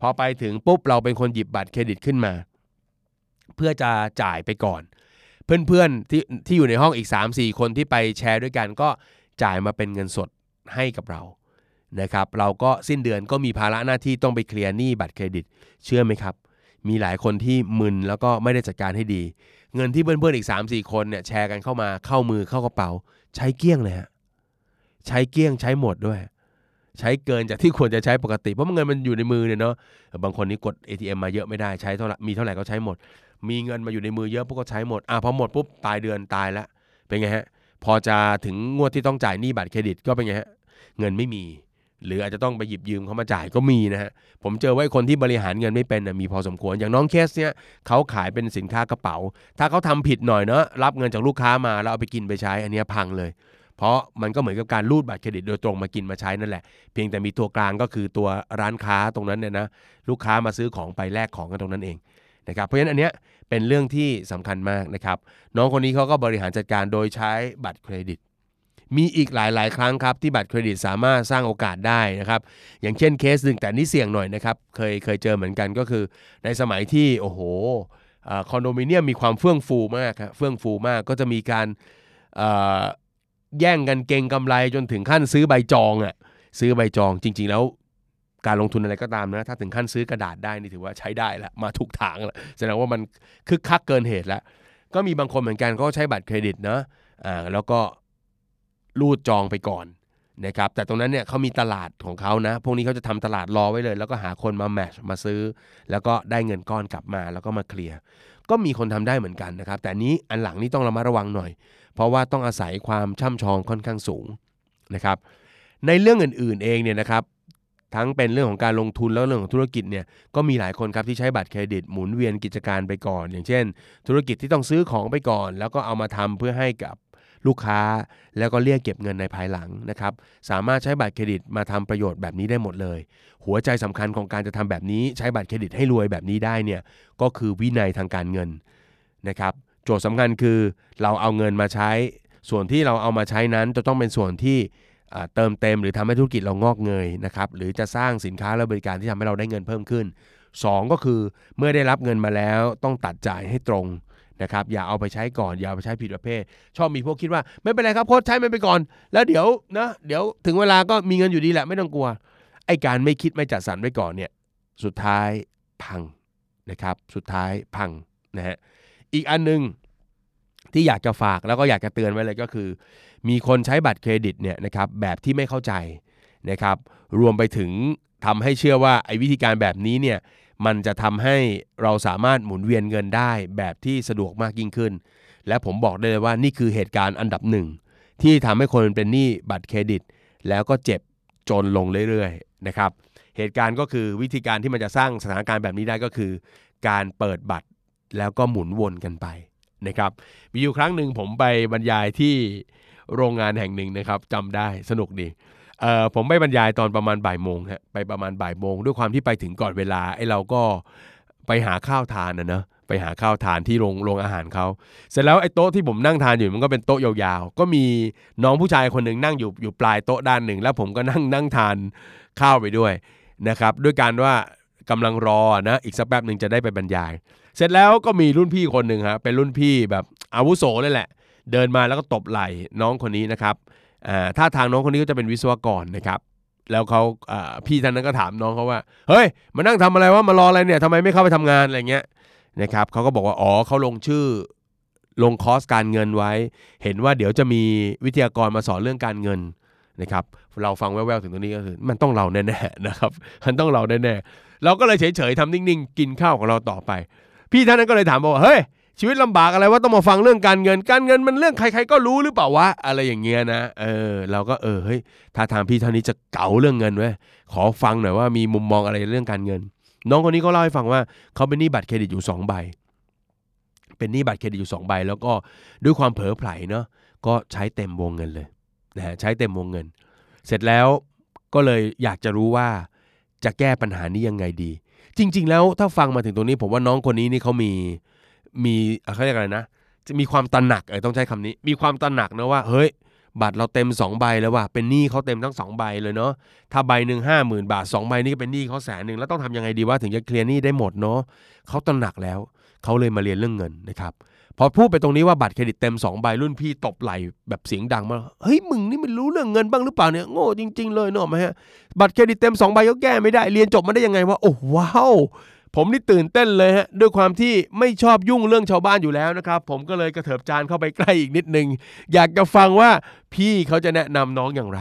พอไปถึงปุ๊บเราเป็นคนหยิบบัตรเครดิตขึ้นมา เพื่อจะจ่ายไปก่อน เพื่อนๆที่ที่อยู่ในห้องอีก 3-4 คนที่ไปแชร์ด้วยกันก็จ่ายมาเป็นเงินสดให้กับเรานะครับเราก็สิ้นเดือนก็มีภาระหน้าที่ต้องไปเคลียร์หนี้บัตรเครดิต เชื่อไหมครับ มีหลายคนที่มึนแล้วก็ไม่ได้จัดการให้ดี เงินที่เพื่อนๆอีก 3-4 คนเนี่ยแชร์กันเข้ามาเข้ามือเข้ากระเป๋า ใช้เกี้ยงเลยฮะใช้เกี้ยงใช้หมดด้วย ใช้เกินจากที่ควรจะใช้ปกติเพราะเงินมันอยู่ในมือเนี่ยเนาะบางคนนี่กด ATM มาเยอะไม่ได้ใช้เท่าไหร่มีเท่าไหร่ก็ใช้หมด มีเงินมาอยู่ในมือเยอะพวกก็ใช้หมดอะพอหมดปุ๊บปลายเดือนตายล้วเป็นไงฮะพอจะถึงงวดที่ต้องจ่ายหนี้บัตรเครดิตก็เป็นไงฮะเงินไม่มี หรืออาจจะต้องไปหยิบยืมเขามาจ่ายก็มีนะฮะผมเจอว่าคนที่บริหารเงินไม่เป็นมีพอสมควรอย่างน้องเคสเนี่ยเขาขายเป็นสินค้ากระเป๋า ถ้าเขาทำผิดหน่อยเนาะรับเงินจากลูกค้ามาแล้วเอาไปกินไปใช้ อันนี้พังเลย เพราะมันก็เหมือนกับการรูดบัตรเครดิตโดยตรงมากินมาใช้นั่นแหละเพียงแต่มีตัวกลางก็คือตัวร้านค้าตรงนั้นเนี่ยนะลูกค้ามาซื้อของไปแลกของกันตรงนั้นเอง นะครับเพราะฉะนั้นอันเนี้ยเป็นเรื่องที่สำคัญมากนะครับ น้องคนนี้เขาก็บริหารจัดการโดยใช้บัตรเครดิต มีอีกหลาย ๆ ครั้งครับที่บัตรเครดิตสามารถสร้างโอกาสได้นะครับอย่างเช่นเคสหนึ่งแต่นี่เสี่ยงหน่อยนะครับเคยเคยเจอเหมือนกันก็คือ ในสมัยที่โอ้โหคอนโดมิเนียมมีความเฟื่องฟูมากครับเฟื่องฟูมากก็จะมีการแย่งกันเก่งกำไรจนถึงขั้นซื้อใบจองอะซื้อใบจองจริง ๆ แล้ว การลงทุนอะไรก็ตามนะ ถ้าถึงขั้นซื้อกระดาษได้นี่ถือว่าใช้ได้แล้วมาถูกทางแล้วแสดงว่ามันคึกคักเกินเหตุแล้วก็มีบางคนเหมือนกันก็ใช้บัตรเครดิตเนะอ่าแล้วก็รูดจองไปก่อนนะครับแต่ตรงนั้นเนี่ยเขามีตลาดของเขานะ พวกนี้เขาจะทำตลาดรอไว้เลย แล้วก็หาคนมาแมชมาซื้อ แล้วก็ได้เงินก้อนกลับมาแล้วก็มาเคลียร์ก็มีคนทำได้เหมือนกันนะครับ แต่นี้อันหลังนี้ต้องระมัดระวังหน่อย เพราะว่าต้องอาศัยความช่ำชองค่อนข้างสูงนะครับ ในเรื่องอื่นๆเองเนี่ยนะครับ ทั้งเป็นเรื่องของการลงทุนแล้วเรื่องของธุรกิจเนี่ยก็มีหลายคนครับที่ใช้บัตรเครดิตหมุนเวียนกิจการไปก่อน อย่างเช่น ธุรกิจที่ต้องซื้อของไปก่อน แล้วก็เอามาทำเพื่อให้กับลูกค้า แล้วก็เรียกเก็บเงินในภายหลังนะครับสามารถใช้บัตรเครดิตมาทำประโยชน์แบบนี้ได้หมดเลย หัวใจสำคัญของการจะทำแบบนี้ใช้บัตรเครดิตให้รวยแบบนี้ได้เนี่ยก็คือวินัยทางการเงินนะครับโจทย์สำคัญคือเราเอาเงินมาใช้ ส่วนที่เราเอามาใช้นั้นจะต้องเป็นส่วนที่ เติมเต็มหรือทำให้ธุรกิจเรางอกเงยนะครับหรือจะสร้างสินค้าและบริการที่ทำให้เราได้เงินเพิ่มขึ้น 2 ก็คือเมื่อได้รับเงินมาแล้วต้องตัดจ่ายให้ตรงนะครับอย่าเอาไปใช้ก่อนอย่าเอาไปใช้ผิดประเภท ชอบมีพวกคิดว่าไม่เป็นไรครับโค้ชใช้มันไปก่อน แล้วเดี๋ยวนะเดี๋ยวถึงเวลาก็มีเงินอยู่ดีแหละไม่ต้องกลัวไอ้การไม่คิดไม่จัดสรรไว้ก่อนเนี่ยสุดท้ายพังนะครับสุดท้ายพังนะฮะอีกอันนึง ที่อยากจะฝากแล้วก็อยากจะเตือนไว้เลยก็คือ มีคนใช้บัตรเครดิตเนี่ยนะครับแบบที่ไม่เข้าใจนะครับ รวมไปถึงทำให้เชื่อว่าไอ้วิธีการแบบนี้เนี่ยมันจะทำให้เราสามารถหมุนเวียนเงินได้แบบที่สะดวกมากยิ่งขึ้น และผมบอกได้เลยว่านี่คือเหตุการณ์อันดับหนึ่งที่ทำให้คนเป็นหนี้บัตรเครดิต แล้วก็เจ็บจนลงเรื่อยๆนะครับเหตุการณ์ก็คือวิธีการที่มันจะสร้างสถานการณ์แบบนี้ได้ก็คือ การเปิดบัตรแล้วก็หมุนวนกันไป นะครับมีอยู่ครั้งหนึ่งผมไปบรรยายที่โรงงานแห่งหนึ่งนะครับจำได้สนุกดีเอ่อผมไปบรรยายตอนประมาณบ่ายโมงฮะไปประมาณบ่ายโมงด้วยความที่ไปถึงก่อนเวลาไอ้เราก็ไปหาข้าวทานนะเนอะไปหาข้าวทานที่โรงโรงอาหารเขาเสร็จแล้วไอ้โต๊ะที่ผมนั่งทานอยู่มันก็เป็นโต๊ะยาวๆ ก็มีน้องผู้ชายคนหนึ่งนั่งอยู่อยู่ปลายโต๊ะด้านหนึ่ง แล้วผมก็นั่งนั่งทานข้าวไปด้วยนะครับ ด้วยการว่ากำลังรอนะอีกสักแป๊บหนึ่งจะได้ไปบรรยาย เสร็จแล้วก็มีรุ่นพี่คนหนึ่งฮะเป็นรุ่นพี่แบบอาวุโสเลยแหละ เดินมาแล้วก็ตบไหล่น้องคนนี้นะครับอ่าท่าทางน้องคนนี้ก็จะเป็นวิศวกรนะครับแล้วเขาพี่ท่านนั้นก็ถามน้องเขาว่า เฮ้ย มานั่งทำอะไรวะมารออะไรเนี่ยทำไมไม่เข้าไปทำงานอะไรเงี้ยนะครับเขาก็บอกว่า อ๋อเขาลงชื่อลงคอร์สการเงินไว้ เห็นว่าเดี๋ยวจะมีวิทยากรมาสอนเรื่องการเงินนะครับ เราฟังแว่วๆถึงตรงนี้ก็คือ มันต้องเราแน่ๆนะครับ มันต้องเราแน่ๆเราก็เลยเฉยๆทำนิ่งๆ กินข้าวของเราต่อไป พี่ท่านนั้นก็เลยถามบอกว่าเฮ้ยชีวิตลำบากอะไรว่าต้องมาฟังเรื่องการเงิน การเงินมันเรื่องใครๆก็รู้หรือเปล่าวะอะไรอย่างเงี้ยนะเออเราก็เออเฮ้ยถ้าทางพี่ท่านนี้จะเก๋าเรื่องเงินเว้ยขอฟังหน่อยว่ามีมุมมองอะไรเรื่องการเงิน น้องคนนี้ก็เล่าให้ฟังว่าเขาเป็นหนี้บัตรเครดิตอยู่2ใบเป็นหนี้บัตรเครดิตอยู่2ใบแล้วก็ด้วยความเผลอไผลเนาะก็ใช้เต็มวงเงินเลยนะฮะใช้เต็มวงเงิน เสร็จแล้วก็เลยอยากจะรู้ว่าจะแก้ปัญหานี้ยังไงดี จริง ๆ แล้วถ้าฟังมาถึงตรงนี้ ผมว่าน้องคนนี้นี่เขามีมีเขาเรียกอะไรนะ จะมีความตระหนักเออต้องใช้คำนี้ มีความตระหนักนะว่าเฮ้ยบัตรเราเต็ม 2 ใบแล้วว่ะเป็นหนี้เขาเต็มทั้ง 2 ใบเลยเนาะถ้าใบหนึ่งห้าหมื่นบาท 2 ใบนี่ก็เป็นหนี้เขาแสนหนึ่งแล้วต้องทำยังไงดีว่าถึงจะเคลียร์หนี้ได้หมดเนาะเขาตระหนักแล้วเขาเลยมาเรียนเรื่องเงินนะครับ พอพูดไปตรงนี้ว่าบัตรเครดิตเต็ม2ใบรุ่นพี่ตบไหลแบบเสียงดังมาเฮ้ยมึงนี่มันรู้เรื่องเงินบ้างหรือเปล่าเนี่ยโง่จริง ๆ เลยเนาะไหมฮะบัตรเครดิตเต็ม2ใบก็แก้ไม่ได้เรียนจบมาได้ยังไงวะโอ้ว้าวผมนี่ตื่นเต้นเลยฮะด้วยความที่ไม่ชอบยุ่งเรื่องชาวบ้านอยู่แล้วนะครับ ผมก็เลยกระเถิบจานเข้าไปใกล้อีกนิดนึง อยากจะฟังว่าพี่เขาจะแนะนำน้องอย่างไร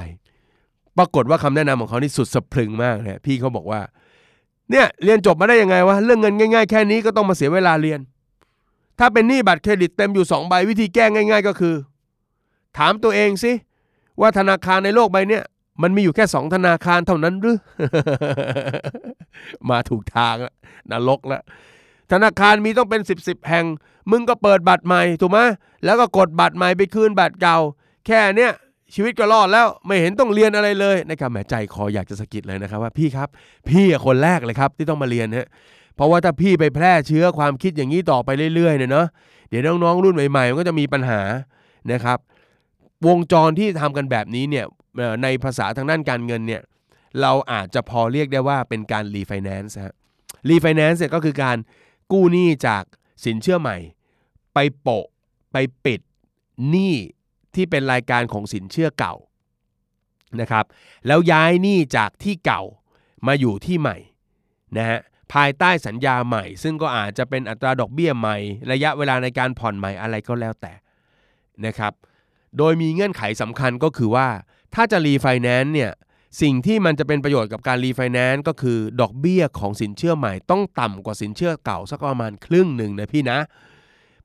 ปรากฏว่าคำแนะนำของเขานี่สุดสะพรึงมากเลยพี่เขาบอกว่า เนี่ยเรียนจบมาได้ยังไงวะเรื่องเงินง่าย ๆ แค่นี้ก็ต้องมาเสียเวลาเรียน ถ้าเป็นหนี้บัตรเครดิตเต็มอยู่ 2 ใบวิธีแก้ง่าย ๆ ก็คือ ถามตัวเองสิว่าธนาคารในโลกใบเนี้ยมันมีอยู่แค่สองธนาคารเท่านั้นหรือ มาถูกทางล้วนรกล้วธนาคารมีต้องเป็นสิบสิบแห่ง มึงก็เปิดบัตรใหม่ถูกไหมแล้วก็กดบัตรใหม่ไปคืนบัตรเก่า แค่เนี้ยชีวิตก็รอดแล้วไม่เห็นต้องเรียนอะไรเลยนะครับแหมใจคออยากจะสะกิดเลยนะครับว่าพี่ครับ พี่อะคนแรกเลยครับที่ต้องมาเรียนฮะ เพราะว่าถ้าพี่ไปแพร่เชื้อความคิดอย่างนี้ต่อไปเรื่อยๆเนี่ยเนาะเดี๋ยวน้องๆรุ่นใหม่ๆมันก็จะมีปัญหานะครับ วงจรที่ทำกันแบบนี้เนี่ยในภาษาทางด้านการเงินเนี่ยเราอาจจะพอเรียกได้ว่าเป็นการรีไฟแนนซ์ฮะรีไฟแนนซ์เนี่ยก็คือการกู้หนี้จากสินเชื่อใหม่ ไปโปะไปปิดหนี้ที่เป็นรายการของสินเชื่อเก่านะครับ แล้วย้ายหนี้จากที่เก่ามาอยู่ที่ใหม่นะฮะ ภายใต้สัญญาใหม่ ซึ่งก็อาจจะเป็นอัตราดอกเบี้ยใหม่ ระยะเวลาในการผ่อนใหม่อะไรก็แล้วแต่นะครับ โดยมีเงื่อนไขสำคัญก็คือว่า ถ้าจะรีไฟแนนซ์เนี่ยสิ่งที่มันจะเป็นประโยชน์กับการรีไฟแนนซ์ก็คือดอกเบี้ยของสินเชื่อใหม่ต้องต่ำกว่าสินเชื่อเก่าสักประมาณครึ่งหนึ่งนะพี่นะ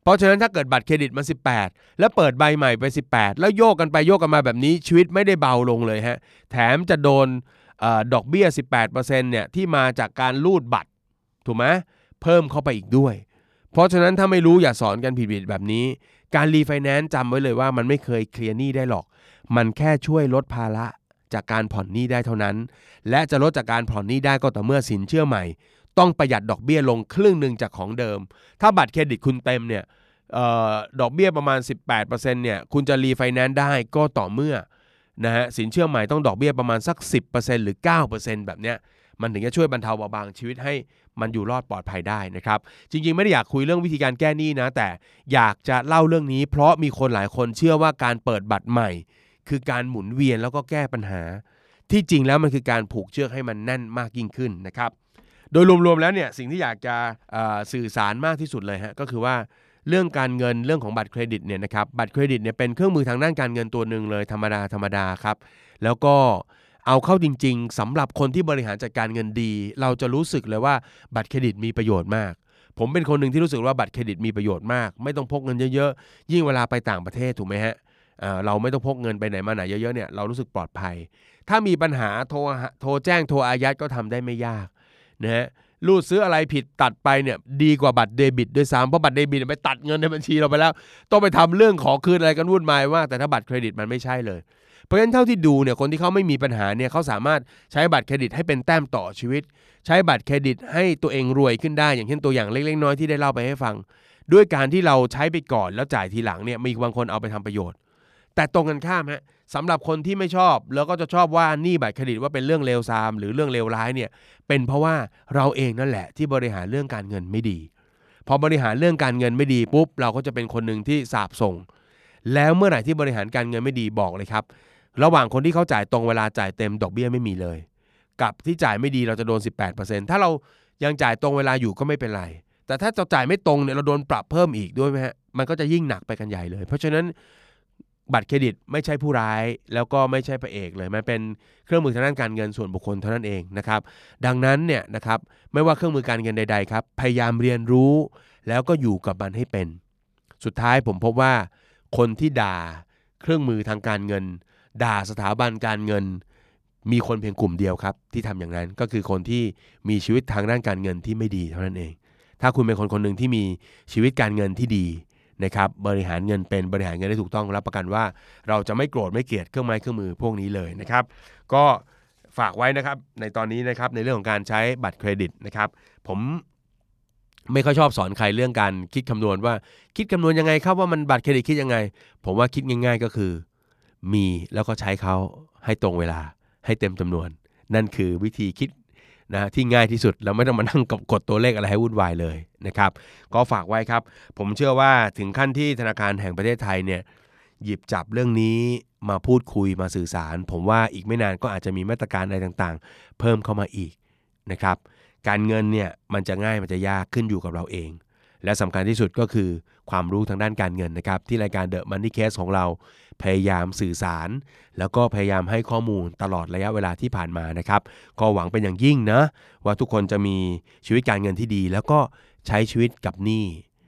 เพราะฉะนั้นถ้าเกิดบัตรเครดิตมา 18 แล้วเปิดใบใหม่ไป 18 แล้วโยกกันไปโยกกันมาแบบนี้ชีวิตไม่ได้เบาลงเลยฮะ แถมจะโดนดอกเบี้ย 18%เนี่ยที่มาจากการรูดบัตร ถูกไหมเพิ่มเข้าไปอีกด้วย เพราะฉะนั้นถ้าไม่รู้อย่าสอนกันผิดๆแบบนี้ การรีไฟแนนซ์จำไว้เลยว่ามันไม่เคย clear หนี้ได้หรอก มันแค่ช่วยลดภาระจากการผ่อนหนี้ได้เท่านั้น และจะลดจากการผ่อนหนี้ได้ก็ต่อเมื่อสินเชื่อใหม่ ต้องประหยัดดอกเบี้ยลงครึ่งหนึ่งจากของเดิม ถ้าบัตรเครดิตคุณเต็มเนี่ยออดอกเบี้ยประมาณ 18%เนี่ยคุณจะรีไฟแนนซ์ได้ก็ต่อเมื่อนะฮะสินเชื่อใหม่ต้องดอกเบี้ยประมาณสัก 10%หรือ 9%แบบเนี้ยมันถึงจะช่วยบรรเทาเบาบางชีวิตให้ มันอยู่รอดปลอดภัยได้นะครับ จริงๆ ไม่ได้อยากคุยเรื่องวิธีการแก้หนี้นะ แต่อยากจะเล่าเรื่องนี้ เพราะมีคนหลายคนเชื่อว่าการเปิดบัตรใหม่ คือการหมุนเวียนแล้วก็แก้ปัญหา ที่จริงแล้วมันคือการผูกเชือกให้มันแน่นมากยิ่งขึ้นนะครับ โดยรวมๆแล้วเนี่ยสิ่งที่อยากจะสื่อสารมากที่สุดเลยฮะก็คือว่าเรื่องการเงินเรื่องของบัตรเครดิตเนี่ยนะครับบัตรเครดิตเนี่ยเป็นเครื่องมือทางด้านการเงินตัวหนึ่งเลยธรรมดาธรรมดาครับแล้วก็ เอาเข้าจริง ๆสำหรับคนที่บริหารจัดการเงินดี เราจะรู้สึกเลยว่าบัตรเครดิตมีประโยชน์มาก ผมเป็นคนหนึ่งที่รู้สึกว่าบัตรเครดิตมีประโยชน์มาก ไม่ต้องพกเงินเยอะๆ ยิ่งเวลาไปต่างประเทศถูกไหมฮะเราไม่ต้องพกเงินไปไหนมาไหนเยอะๆเนี่ยเรารู้สึกปลอดภัย ถ้ามีปัญหาโทรโทรแจ้งโทรอายัดก็ทำได้ไม่ยากนะฮะรูดซื้ออะไรผิดตัดไปเนี่ยดีกว่าบัตรเดบิตด้วยซ้ำเพราะบัตรเดบิตไปตัดเงินในบัญชีเราไปแล้ว ต้องไปทำเรื่องขอคืนอะไรกันวุ่นวายมากแต่ถ้าบัตรเครดิตมันไม่ใช่เลย เพราะฉะนั้นเท่าที่ดูเนี่ยคนที่เขาไม่มีปัญหาเนี่ยเขาสามารถใช้บัตรเครดิตให้เป็นแต้มต่อชีวิต ใช้บัตรเครดิตให้ตัวเองรวยขึ้นได้ อย่างเช่นตัวอย่างเล็กๆน้อยที่ได้เล่าไปให้ฟัง ด้วยการที่เราใช้ไปก่อนแล้วจ่ายทีหลังเนี่ยมีบางคนเอาไปทำประโยชน์ แต่ตรงกันข้ามฮะสำหรับคนที่ไม่ชอบ แล้วก็จะชอบว่านี้บัตรเครดิตว่าเป็นเรื่องเลวทราม หรือเรื่องเลวร้ายเนี่ยเป็นเพราะว่าเราเองนั่นแหละที่บริหารเรื่องการเงินไม่ดีพอบริหารเรื่องการเงินไม่ดีปุ๊บเราก็จะเป็นคนหนึ่งที่สาบส่ง แล้วเมื่อไหร่ที่บริหารการเงินไม่ดีบอกเลยครับ ระหว่างคนที่เขาจ่ายตรงเวลาจ่ายเต็มดอกเบี้ยไม่มีเลย กับที่จ่ายไม่ดีเราจะโดน 18%ถ้าเรายังจ่ายตรงเวลาอยู่ก็ไม่เป็นไร แต่ถ้าเราจ่ายไม่ตรงเนี่ยเราโดนปรับเพิ่มอีกด้วยไหมฮะมันก็จะยิ่งหนักไปกันใหญ่เลย เพราะฉะนั้นบัตรเครดิตไม่ใช่ผู้ร้าย แล้วก็ไม่ใช่พระเอกเลย มันเป็นเครื่องมือทางด้านการเงินส่วนบุคคลเท่านั้นเองนะครับ ดังนั้นเนี่ยนะครับไม่ว่าเครื่องมือการเงินใดๆครับพยายามเรียนรู้ แล้วก็อยู่กับมันให้เป็น สุดท้ายผมพบว่า คนที่ด่าเครื่องมือทางการเงิน ด่าสถาบันการเงิน มีคนเพียงกลุ่มเดียวครับ ที่ทำอย่างนั้นก็คือคนที่มีชีวิตทางด้านการเงินที่ไม่ดีเท่านั้นเอง ถ้าคุณเป็นคนคนหนึ่งที่มีชีวิตการเงินที่ดีนะครับบริหารเงินเป็นบริหารเงินได้ถูกต้องรับประกันว่า เราจะไม่โกรธไม่เกลียดเครื่องไม้เครื่องมือพวกนี้เลยนะครับก็ฝากไว้นะครับในตอนนี้นะครับในเรื่องของการใช้บัตรเครดิตนะครับ ผมไม่ค่อยชอบสอนใครเรื่องการคิดคำนวณว่า คิดคำนวณยังไงครับว่ามันบัตรเครดิตคิดยังไง ผมว่าคิดง่าย ๆ ก็คือ มีแล้วก็ใช้เขาให้ตรงเวลาให้เต็มจำนวน นั่นคือวิธีคิดนะที่ง่ายที่สุดแล้วไม่ต้องมานั่งกับกดตัวเลขอะไรให้วุ่นวายเลยนะครับ ก็ฝากไว้ครับ ผมเชื่อว่าถึงขั้นที่ธนาคารแห่งประเทศไทยเนี่ยหยิบจับเรื่องนี้มาพูดคุยมาสื่อสาร ผมว่าอีกไม่นานก็อาจจะมีมาตรการอะไรต่างๆ เพิ่มเข้ามาอีกนะครับ การเงินเนี่ยมันจะง่ายมันจะยากขึ้นอยู่กับเราเอง และสำคัญที่สุดก็คือความรู้ทางด้านการเงินนะครับ ที่รายการ The Money Case ของเราพยายามสื่อสาร แล้วก็พยายามให้ข้อมูลตลอดระยะเวลาที่ผ่านมานะครับ ก็หวังเป็นอย่างยิ่งนะ ว่าทุกคนจะมีชีวิตการเงินที่ดี แล้วก็ใช้ชีวิตกับหนี้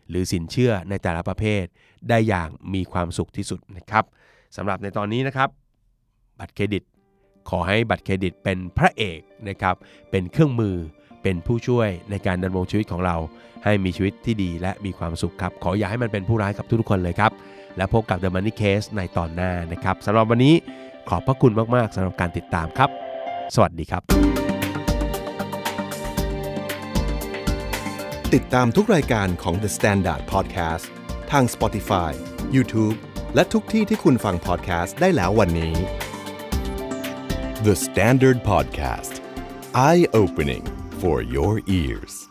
หรือสินเชื่อในแต่ละประเภท ได้อย่างมีความสุขที่สุดนะครับสำหรับในตอนนี้นะครับ บัตรเครดิต ขอให้บัตรเครดิตเป็นพระเอกนะครับเป็นเครื่องมือ เป็นผู้ช่วยในการดำรงชีวิตของเรา ให้มีชีวิตที่ดีและมีความสุขครับ ขออย่าให้มันเป็นผู้ร้ายกับทุกๆคนเลยครับ และพบกับ The Money Case ในตอนหน้านะครับสำหรับวันนี้ขอบพระคุณมากๆสำหรับการติดตามครับ สวัสดีครับ ติดตามทุกรายการของ The Standard Podcast ทาง Spotify, YouTube และทุกที่ที่คุณฟัง podcast ได้แล้ววันนี้ The Standard Podcast Eye Opening for your ears